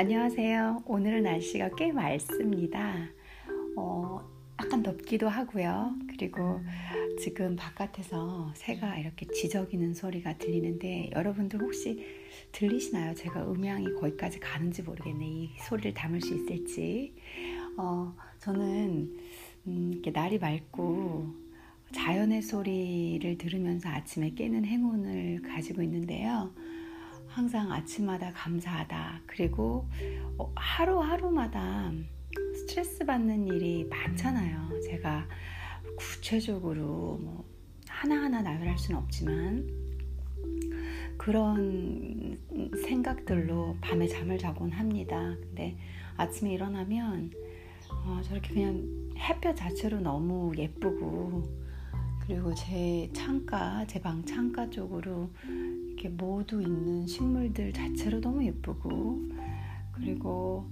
안녕하세요. 오늘은 날씨가 꽤 맑습니다. 어, 약간 덥기도 하고요. 그리고 지금 바깥에서 새가 이렇게 지저귀는 소리가 들리는데 여러분들 혹시 들리시나요? 제가 음향이 거기까지 가는지 모르겠네. 이 소리를 담을 수 있을지. 어, 저는 음, 이렇게 날이 맑고 자연의 소리를 들으면서 아침에 깨는 행운을 가지고 있는데요. 항상 아침마다 감사하다. 그리고 어, 하루하루마다 스트레스 받는 일이 많잖아요. 제가 구체적으로 뭐 하나하나 나열할 수는 없지만 그런 생각들로 밤에 잠을 자곤 합니다. 근데 아침에 일어나면 어, 저렇게 그냥 햇볕 자체로 너무 예쁘고 그리고 제 창가, 제 방 창가 쪽으로 이렇게 모두 있는 식물들 자체로 너무 예쁘고 그리고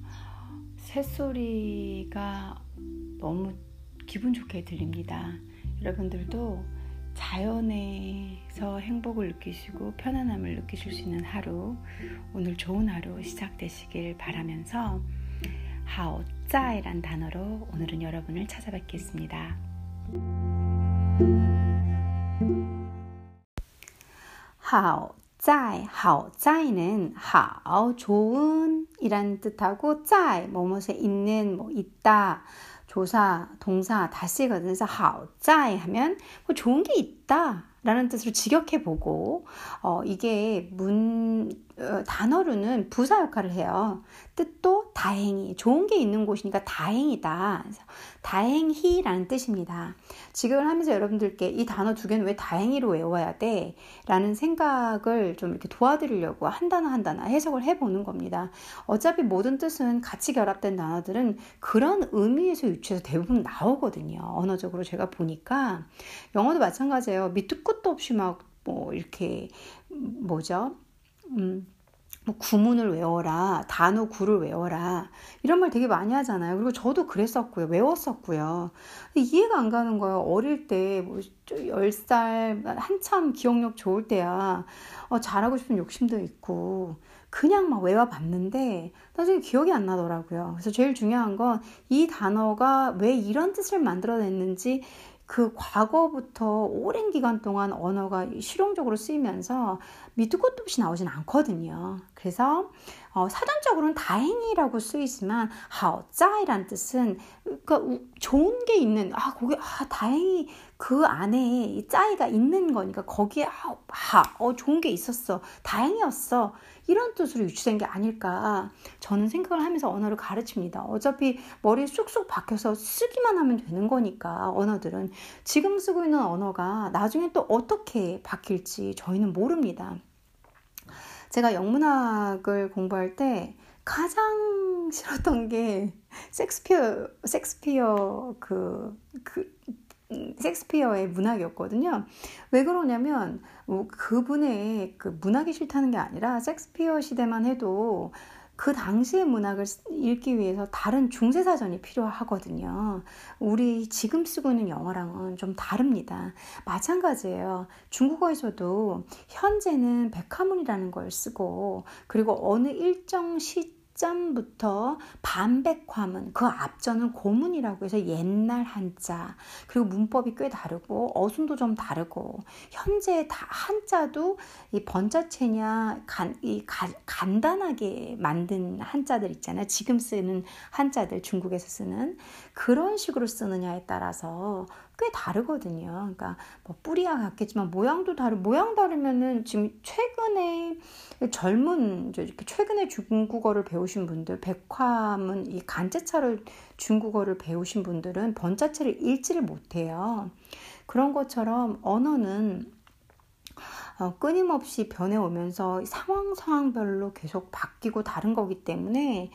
새소리가 너무 기분 좋게 들립니다. 여러분들도 자연에서 행복을 느끼시고 편안함을 느끼실 수 있는 하루, 오늘 좋은 하루 시작되시길 바라면서 하오짜이란 단어로 오늘은 여러분을 찾아뵙겠습니다. 好在好在는好 좋은 이란 뜻하고 在 뭐뭐에 있는 뭐 있다 조사 동사 다 쓰거든요. 그래서 好在 하면 뭐 좋은 게 있다 라는 뜻으로 직역해 보고 어 이게 문 어, 단어로는 부사 역할을 해요. 뜻도 다행히 좋은 게 있는 곳이니까 다행이다. 다행히라는 뜻입니다. 지금을 하면서 여러분들께 이 단어 두 개는 왜 다행히로 외워야 돼? 라는 생각을 좀 이렇게 도와드리려고 한 단어 한 단어 해석을 해보는 겁니다. 어차피 모든 뜻은 같이 결합된 단어들은 그런 의미에서 유추해서 대부분 나오거든요. 언어적으로 제가 보니까 영어도 마찬가지예요. 밑도 끝도 없이 막 뭐 이렇게 뭐죠? 음, 뭐 구문을 외워라, 단어 구를 외워라 이런 말 되게 많이 하잖아요. 그리고 저도 그랬었고요, 외웠었고요. 이해가 안 가는 거예요. 어릴 때뭐 10살 한참 기억력 좋을 때야 어, 잘하고 싶은 욕심도 있고 그냥 막 외워봤는데 나중에 기억이 안 나더라고요. 그래서 제일 중요한 건 이 단어가 왜 이런 뜻을 만들어냈는지 그 과거부터 오랜 기간 동안 언어가 실용적으로 쓰이면서 밑도 끝도 없이 나오진 않거든요. 그래서 어, 사전적으로는 다행이라고 쓰이지만 하오짜이란 뜻은 그러니까 좋은 게 있는 아 거기 아 다행히 그 안에 이 짜이가 있는 거니까 거기에 아, 하, 어 좋은 게 있었어 다행이었어 이런 뜻으로 유추된 게 아닐까 저는 생각을 하면서 언어를 가르칩니다. 어차피 머리에 쑥쑥 박혀서 쓰기만 하면 되는 거니까 언어들은 지금 쓰고 있는 언어가 나중에 또 어떻게 바뀔지 저희는 모릅니다. 제가 영문학을 공부할 때 가장 싫었던 게 섹스피어 섹스피어 그, 그 섹스피어의 문학이었거든요. 왜 그러냐면 뭐 그분의 그 문학이 싫다는 게 아니라 섹스피어 시대만 해도 그 당시의 문학을 읽기 위해서 다른 중세 사전이 필요하거든요. 우리 지금 쓰고 있는 영어랑은 좀 다릅니다. 마찬가지예요. 중국어에서도 현재는 백화문이라는 걸 쓰고 그리고 어느 일정 시 앞전부터 반백화문, 그 앞전은 고문이라고 해서 옛날 한자, 그리고 문법이 꽤 다르고, 어순도 좀 다르고, 현재 다 한자도 이 번자체냐, 간, 이 가, 간단하게 만든 한자들 있잖아요. 지금 쓰는 한자들, 중국에서 쓰는. 그런 식으로 쓰느냐에 따라서 꽤 다르거든요. 그러니까 뭐 뿌리와 같겠지만 모양도 다르 모양 다르면은 지금 최근에 젊은 이렇게 최근에 중국어를 배우신 분들 백화문 이 간제차를 중국어를 배우신 분들은 번자체를 읽지를 못해요. 그런 것처럼 언어는 어, 끊임없이 변해오면서 상황 상황별로 계속 바뀌고 다른 거기 때문에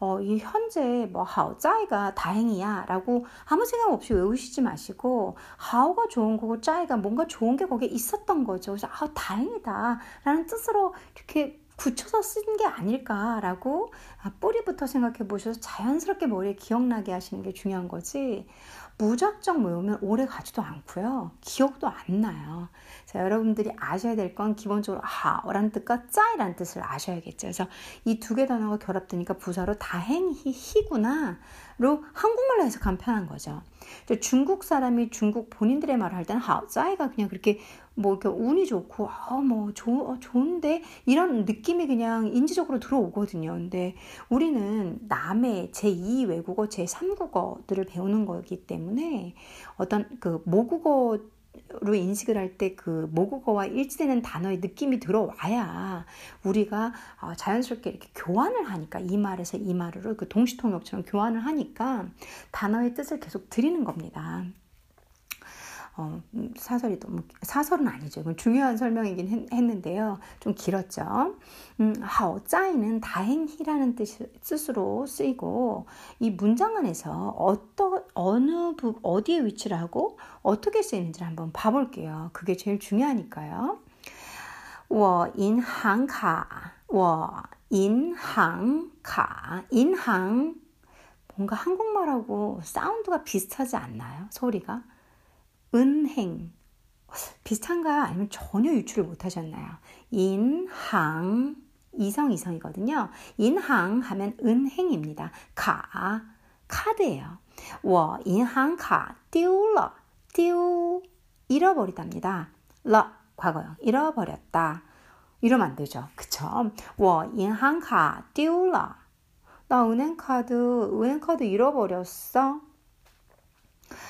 어, 이 현재 뭐 하오짜이가 다행이야 라고 아무 생각 없이 외우시지 마시고 하오가 좋은 거고 짜이가 뭔가 좋은 게 거기에 있었던 거죠. 그래서 아 다행이다 라는 뜻으로 이렇게 굳혀서 쓴 게 아닐까라고 아, 뿌리부터 생각해 보셔서 자연스럽게 머리에 기억나게 하시는 게 중요한 거지 무작정 외우면 오래 가지도 않고요. 기억도 안 나요. 자, 여러분들이 아셔야 될 건 기본적으로 하라는 뜻과 짜이라는 뜻을 아셔야겠죠. 그래서 이 두 개 단어가 결합되니까 부사로 다행히 희구나로 한국말로 해석하면 편한 거죠. 중국 사람이 중국 본인들의 말을 할 때는 하 짜이가 그냥 그렇게 뭐 이렇게 운이 좋고 아뭐 어, 좋은데 이런 느낌이 그냥 인지적으로 들어오거든요. 근데 우리는 남의 제2 외국어, 제3 국어들을 배우는 거기 때문에 어떤 그 모국어 로 인식을 할 때 그 모국어와 일치되는 단어의 느낌이 들어와야 우리가 어, 자연스럽게 이렇게 교환을 하니까 이 말에서 이 말으로 그 동시통역처럼 교환을 하니까 단어의 뜻을 계속 드리는 겁니다. 어, 사설이 너무 사설은 아니죠. 중요한 설명이긴 했, 는데요좀 길었죠. 음, 하오짜이는 다행히라는 뜻, 뜻으로 쓰이고 이 문장 안에서 어떠, 어느 부, 어디에 위치를 하고 어떻게 쓰이는지를 한번 봐볼게요. 그게 제일 중요하니까요. 我银行卡,我银行卡,银行 뭔가 한국말하고 사운드가 비슷하지 않나요? 소리가? 은행 비슷한가요? 아니면 전혀 유출을 못 하셨나요? 인항 이성 이성이거든요. 인항 하면 은행입니다. 카 카드예요. 我银行卡丢了丢 잃어버리답니다. 러 과거요. 잃어버렸다. 이러면 안 되죠. 그쵸? 我银行卡丢了나 은행 카드 은행 카드 잃어버렸어.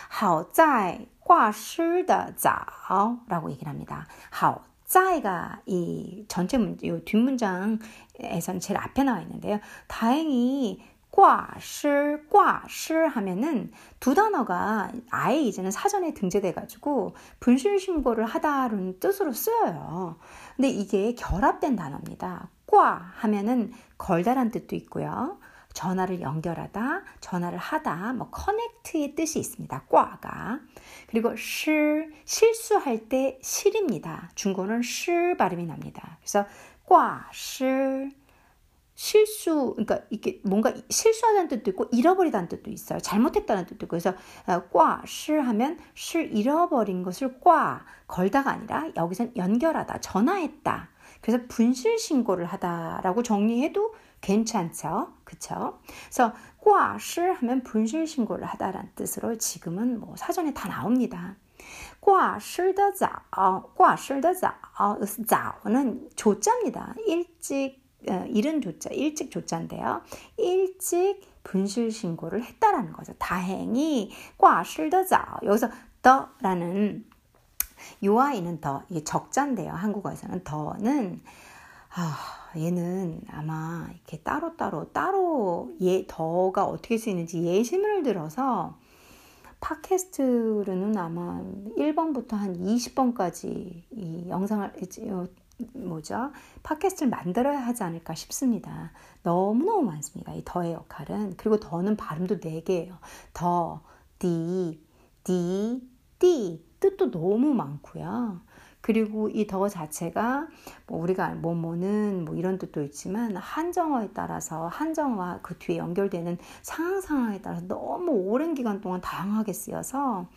好在 挂失的早라고 얘기를 합니다. 好在가 이 전체 문, 이 뒷문장에서는 제일 앞에 나와 있는데요. 다행히 挂失, 挂失 하면은 두 단어가 아예 이제는 사전에 등재돼 가지고 분실 신고를 하다는 뜻으로 쓰여요. 근데 이게 결합된 단어입니다. 과 하면은 걸다란 뜻도 있고요. 전화를 연결하다, 전화를 하다, 뭐 커넥트의 뜻이 있습니다. 꽈가. 그리고 실, 실수할 때 실입니다. 중국어는 실 발음이 납니다. 그래서 꽈, 실, 실수, 그러니까 이게 뭔가 실수하다는 뜻도 있고 잃어버리다는 뜻도 있어요. 잘못했다는 뜻도 있고 그래서 꽈, 실 하면 실 잃어버린 것을 꽈 걸다가 아니라 여기선 연결하다, 전화했다. 그래서 분실 신고를 하다라고 정리해도 괜찮죠. 그쵸? 그래서 挂失 하면 분실 신고를 하다라는 뜻으로 지금은 뭐 사전에 다 나옵니다. 挂失的早,挂失的早,早는 조자입니다. 일찍 어, 이른 조자, 일찍 조자인데요. 일찍 분실 신고를 했다라는 거죠. 다행히 挂失的早 여기서 더라는 요 아이는 더 이게 적자인데요. 한국어에서는 더는 아, 얘는 아마 이렇게 따로따로, 따로 예, 더가 어떻게 쓰이는지 예시문을 들어서 팟캐스트로는 아마 1번부터 한 20번까지 이 영상을, 어, 뭐죠? 팟캐스트를 만들어야 하지 않을까 싶습니다. 너무너무 많습니다. 이 더의 역할은. 그리고 더는 발음도 4개예요. 더, 디, 디, 띠. 뜻도 너무 많고요. 그리고 이 더 자체가 뭐 우리가 뭐뭐는 뭐 이런 뜻도 있지만 한정어에 따라서 한정어와 그 뒤에 연결되는 상황 상황에 따라서 너무 오랜 기간 동안 다양하게 쓰여서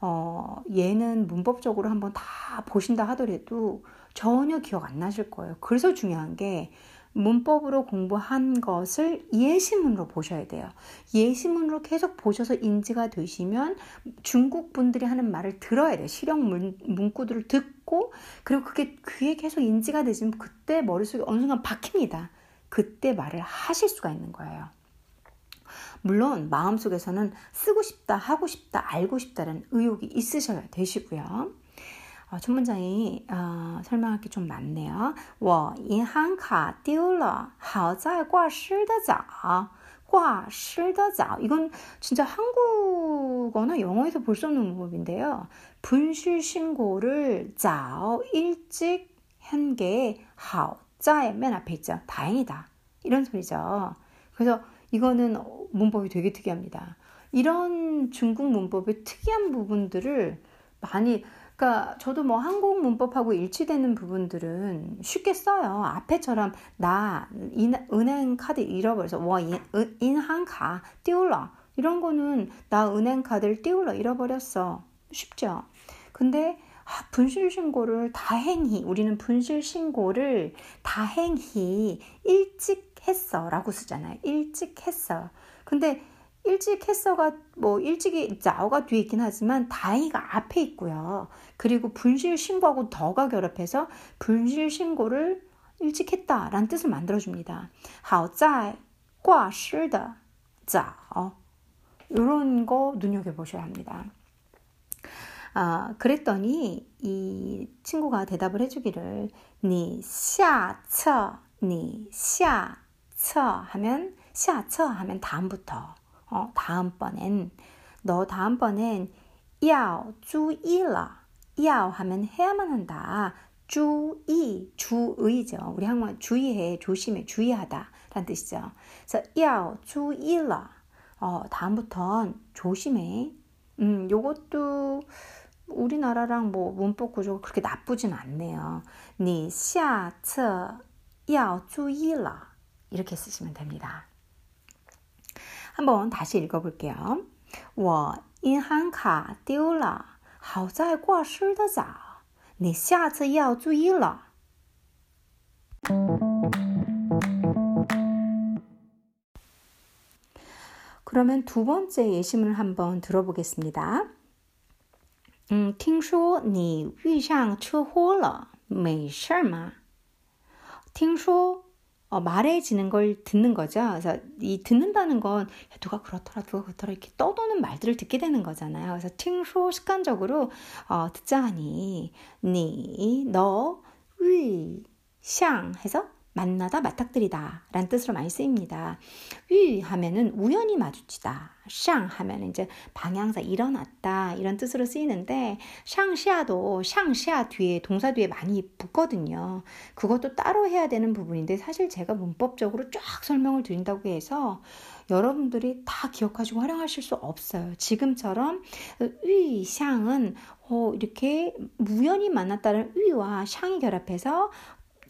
어 얘는 문법적으로 한번 다 보신다 하더라도 전혀 기억 안 나실 거예요. 그래서 중요한 게 문법으로 공부한 것을 예시문으로 보셔야 돼요. 예시문으로 계속 보셔서 인지가 되시면 중국 분들이 하는 말을 들어야 돼요. 실용 문, 문구들을 듣고 그리고 그게 그게 계속 인지가 되시면 그때 머릿속에 어느 순간 박힙니다. 그때 말을 하실 수가 있는 거예요. 물론 마음속에서는 쓰고 싶다, 하고 싶다, 알고 싶다는 의욕이 있으셔야 되시고요. 어, 첫 문장이 어, 설명할 게 좀 많네요. 我银行卡丢了好在挂失的早挂失的早 이건 진짜 한국어나 영어에서 볼 수 없는 문법인데요. 분실 신고를 早 일찍 한 게 好在맨 앞에 있죠. 다행이다. 이런 소리죠. 그래서 이거는 문법이 되게 특이합니다. 이런 중국 문법의 특이한 부분들을 많이 그러니까 저도 뭐 한국 문법하고 일치되는 부분들은 쉽게 써요. 앞에처럼 나 인, 은행 카드 잃어버려서 我银, 银行卡丢了 이런 거는 나 은행 카드를 丢了 잃어버렸어. 쉽죠? 근데 아, 분실 신고를 다행히 우리는 분실 신고를 다행히 일찍 했어라고 쓰잖아요. 일찍 했어. 근데 일찍 했어가 뭐 일찍이 자오가 뒤에 있긴 하지만 다행히가 앞에 있고요. 그리고 분실 신고하고 더가 결합해서 분실 신고를 일찍 했다라는 뜻을 만들어줍니다. 好在挂失的早 이런 거 눈여겨보셔야 합니다. 아, 그랬더니 이 친구가 대답을 해주기를 你下册你下册 하면 下册 하면 다음부터 어, 다음번엔 너 다음번엔 要注意了 要 하면 해야만 한다. 주의, 주의죠. 우리 한국말 주의해, 조심해, 주의하다 라는 뜻이죠. 그래서 要注意了 어, 다음부턴 조심해. 음, 요것도 우리나라랑 뭐 문법 구조가 그렇게 나쁘진 않네요. 你下册要注意了 이렇게 쓰시면 됩니다. 한번 다시 읽어볼게요. 我银行卡丢了 好在挂失的早你下次要注意了 그러면 두 번째 예시문을 한번 들어보겠습니다. 嗯，听说你遇上车祸了，没事吗？听说 어, 말해지는 걸 듣는 거죠. 그래서 이 듣는다는 건 누가 그렇더라, 누가 그렇더라 이렇게 떠도는 말들을 듣게 되는 거잖아요. 그래서 팅쇼 습관적으로 어, 듣자 하니 니, 너, 위, 샹 해서 만나다 맞닥뜨리다 라는 뜻으로 많이 쓰입니다. 위 하면은 우연히 마주치다. 샹 하면은 이제 방향사 일어났다 이런 뜻으로 쓰이는데 샹시아도 샹시아 뒤에 동사 뒤에 많이 붙거든요. 그것도 따로 해야 되는 부분인데 사실 제가 문법적으로 쫙 설명을 드린다고 해서 여러분들이 다 기억하시고 활용하실 수 없어요. 지금처럼 위, 샹은 어, 이렇게 우연히 만났다는 위와 샹이 결합해서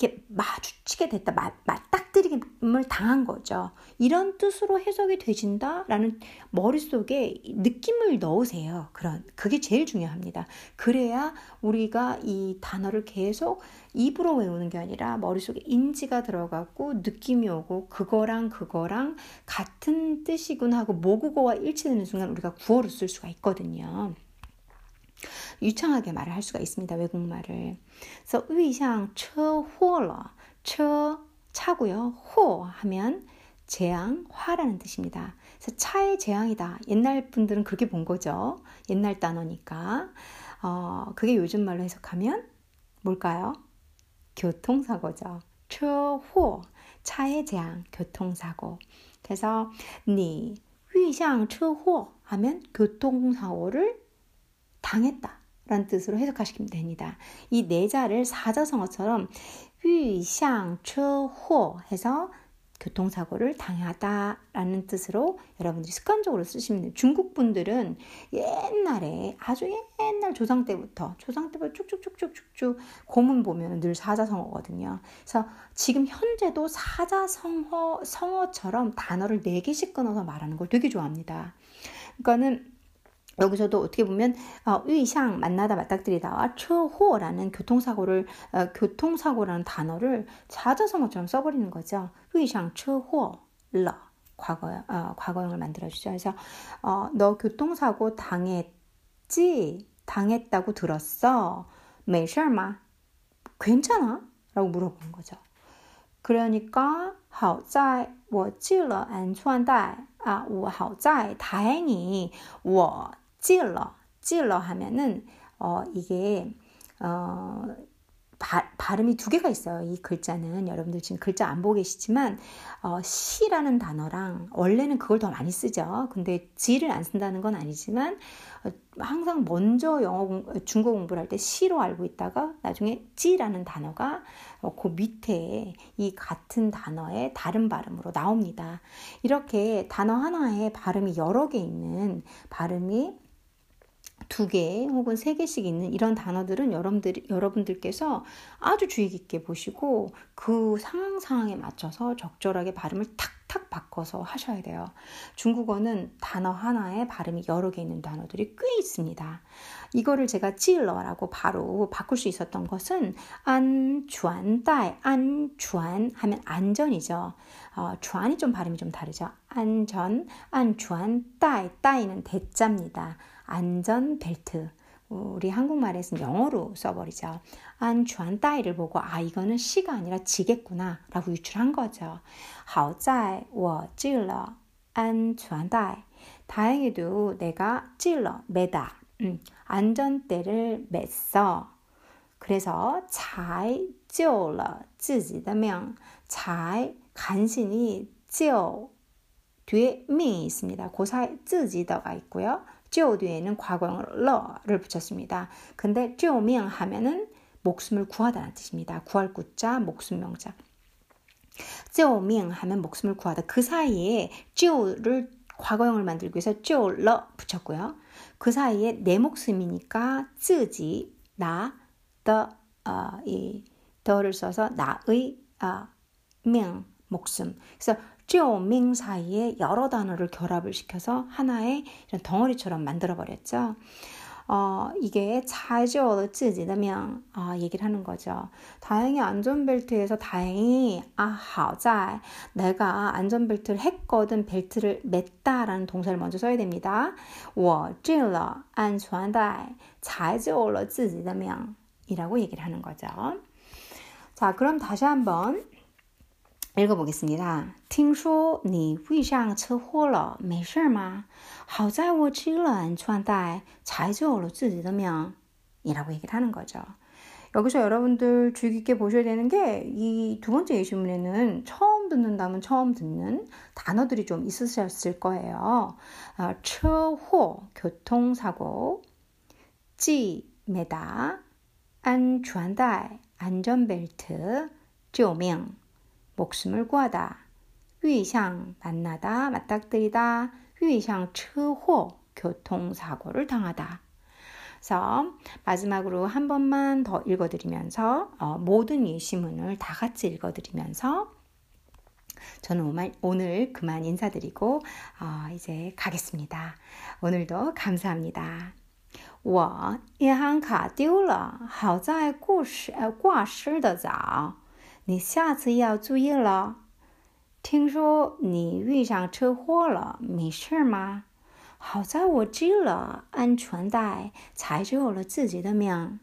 이렇게 마주치게 됐다, 맞, 맞닥뜨림을 당한 거죠. 이런 뜻으로 해석이 되진다라는 머릿속에 느낌을 넣으세요. 그런, 그게 제일 중요합니다. 그래야 우리가 이 단어를 계속 입으로 외우는 게 아니라 머릿속에 인지가 들어가고 느낌이 오고 그거랑 그거랑 같은 뜻이구나 하고 모국어와 일치되는 순간 우리가 구어로 쓸 수가 있거든요. 유창하게 말을 할 수가 있습니다. 외국말을. 그래서 위상 처호러 처 차고요. 호 하면 재앙, 화라는 뜻입니다. 그래서 차의 재앙이다. 옛날 분들은 그렇게 본 거죠. 옛날 단어니까. 어, 그게 요즘 말로 해석하면 뭘까요? 교통사고죠. 처호, 차의 재앙, 교통사고. 그래서 니 위상 처호 하면 교통사고를 당했다. 라는 뜻으로 해석하시면 됩니다. 이 내자를 사자성어처럼 위상, 처호 해서 교통사고를 당하다라는 뜻으로 여러분들이 습관적으로 쓰시면 돼요. 중국 분들은 옛날에 아주 옛날 조상 때부터 조상 때부터 쭉쭉쭉쭉쭉쭉 고문 보면 늘 사자성어거든요. 그래서 지금 현재도 사자성어 성어처럼 단어를 네 개씩 끊어서 말하는 걸 되게 좋아합니다. 그러니까는 여기서도 어떻게 보면 어, 위상 만나다 맞닥뜨리다와 처호라는 교통사고를 어, 교통사고라는 단어를 자자성어처럼 써버리는 거죠. 위상 처호 러 과거 어, 과거형을 만들어주죠. 그래서 어, 너 교통사고 당했지 당했다고 들었어. 没事吗? 괜찮아? 라고 물어보는 거죠. 그러니까 好在我系了安全带啊我好在다행히 찌을러, 찌을러 하면은 어, 이게 어, 바, 발음이 두 개가 있어요. 이 글자는 여러분들 지금 글자 안 보고 계시지만 어, 시라는 단어랑 원래는 그걸 더 많이 쓰죠. 근데 지를 안 쓴다는 건 아니지만 어, 항상 먼저 영어 공, 중국 공부를 할 때 시로 알고 있다가 나중에 지라는 단어가 어, 그 밑에 이 같은 단어의 다른 발음으로 나옵니다. 이렇게 단어 하나에 발음이 여러 개 있는 발음이 두 개 혹은 세 개씩 있는 이런 단어들은 여러분들, 여러분들께서 아주 주의 깊게 보시고 그 상황 상황에 맞춰서 적절하게 발음을 탁탁 바꿔서 하셔야 돼요. 중국어는 단어 하나에 발음이 여러 개 있는 단어들이 꽤 있습니다. 이거를 제가 찔러라고 바로 바꿀 수 있었던 것은 안주안다이 안주안 하면 안전이죠. 어, 주안이 좀 발음이 좀 다르죠. 안전 안주안 따이 따이는 대자입니다. 안전 벨트. 우리 한국말에서는 영어로 써버리죠. 안주안 따이를 보고 아 이거는 시가 아니라 지겠구나 라고 유출한 거죠. 好在我记了 안주안 따이. 다행히도 내가 찔러 매다 음, 안전대를 맸어. 그래서 才救了自己的命.잘 간신히 救 뒤에命이 있습니다. 고사에 自己的가 있고요. 쥐어 뒤에는 과거형을 러를 붙였습니다. 근데 쥐오명 하면은 목숨을 구하다는 뜻입니다. 구할 구자, 목숨 명자. 쥐오명 하면 목숨을 구하다. 그 사이에 쥐오를 과거형을 만들기 위해서 쥐오러 붙였고요. 그 사이에 내 목숨이니까 쯔지, 나, 더, 어, 이 더를 써서 나의 어, 명 목숨. 그래서 救명 사이에 여러 단어를 결합을 시켜서 하나의 이런 덩어리처럼 만들어 버렸죠. 어, 이게 才救了自己的命 아, 얘기를 하는 거죠. 다행히 안전벨트에서 다행히 아, 好在 내가 안전벨트를 했거든 벨트를 맸다라는 동사를 먼저 써야 됩니다. 我系了安全带才救了自己的命 이라고 얘기를 하는 거죠. 자, 그럼 다시 한번 읽어보겠습니다. 听说你遇上车祸了，没事吗？好在我系了安全带，才救了自己的命。 이라고 얘기를 하는 거죠. 여기서 여러분들 주의 깊게 보셔야 되는 게 이 두 번째 예시문에는 처음 듣는다면 처음 듣는 단어들이 좀 있으셨을 거예요. 어, 车祸, 교통사고, 系, 매다, 安全带, 안전벨트, 救命, 목숨을 구하다. 위상 만나다 맞닥뜨리다. 위상车祸 교통사고를 당하다. 그래서 마지막으로 한 번만 더 읽어드리면서 어, 모든 예시문을 다 같이 읽어드리면서 저는 오늘, 오늘 그만 인사드리고 어, 이제 가겠습니다. 오늘도 감사합니다. 我银行卡丢了，好在过世呃挂失的早。 你下次要注意了。听说你遇上车祸了，没事吗？好在我系了安全带，才救了自己的命。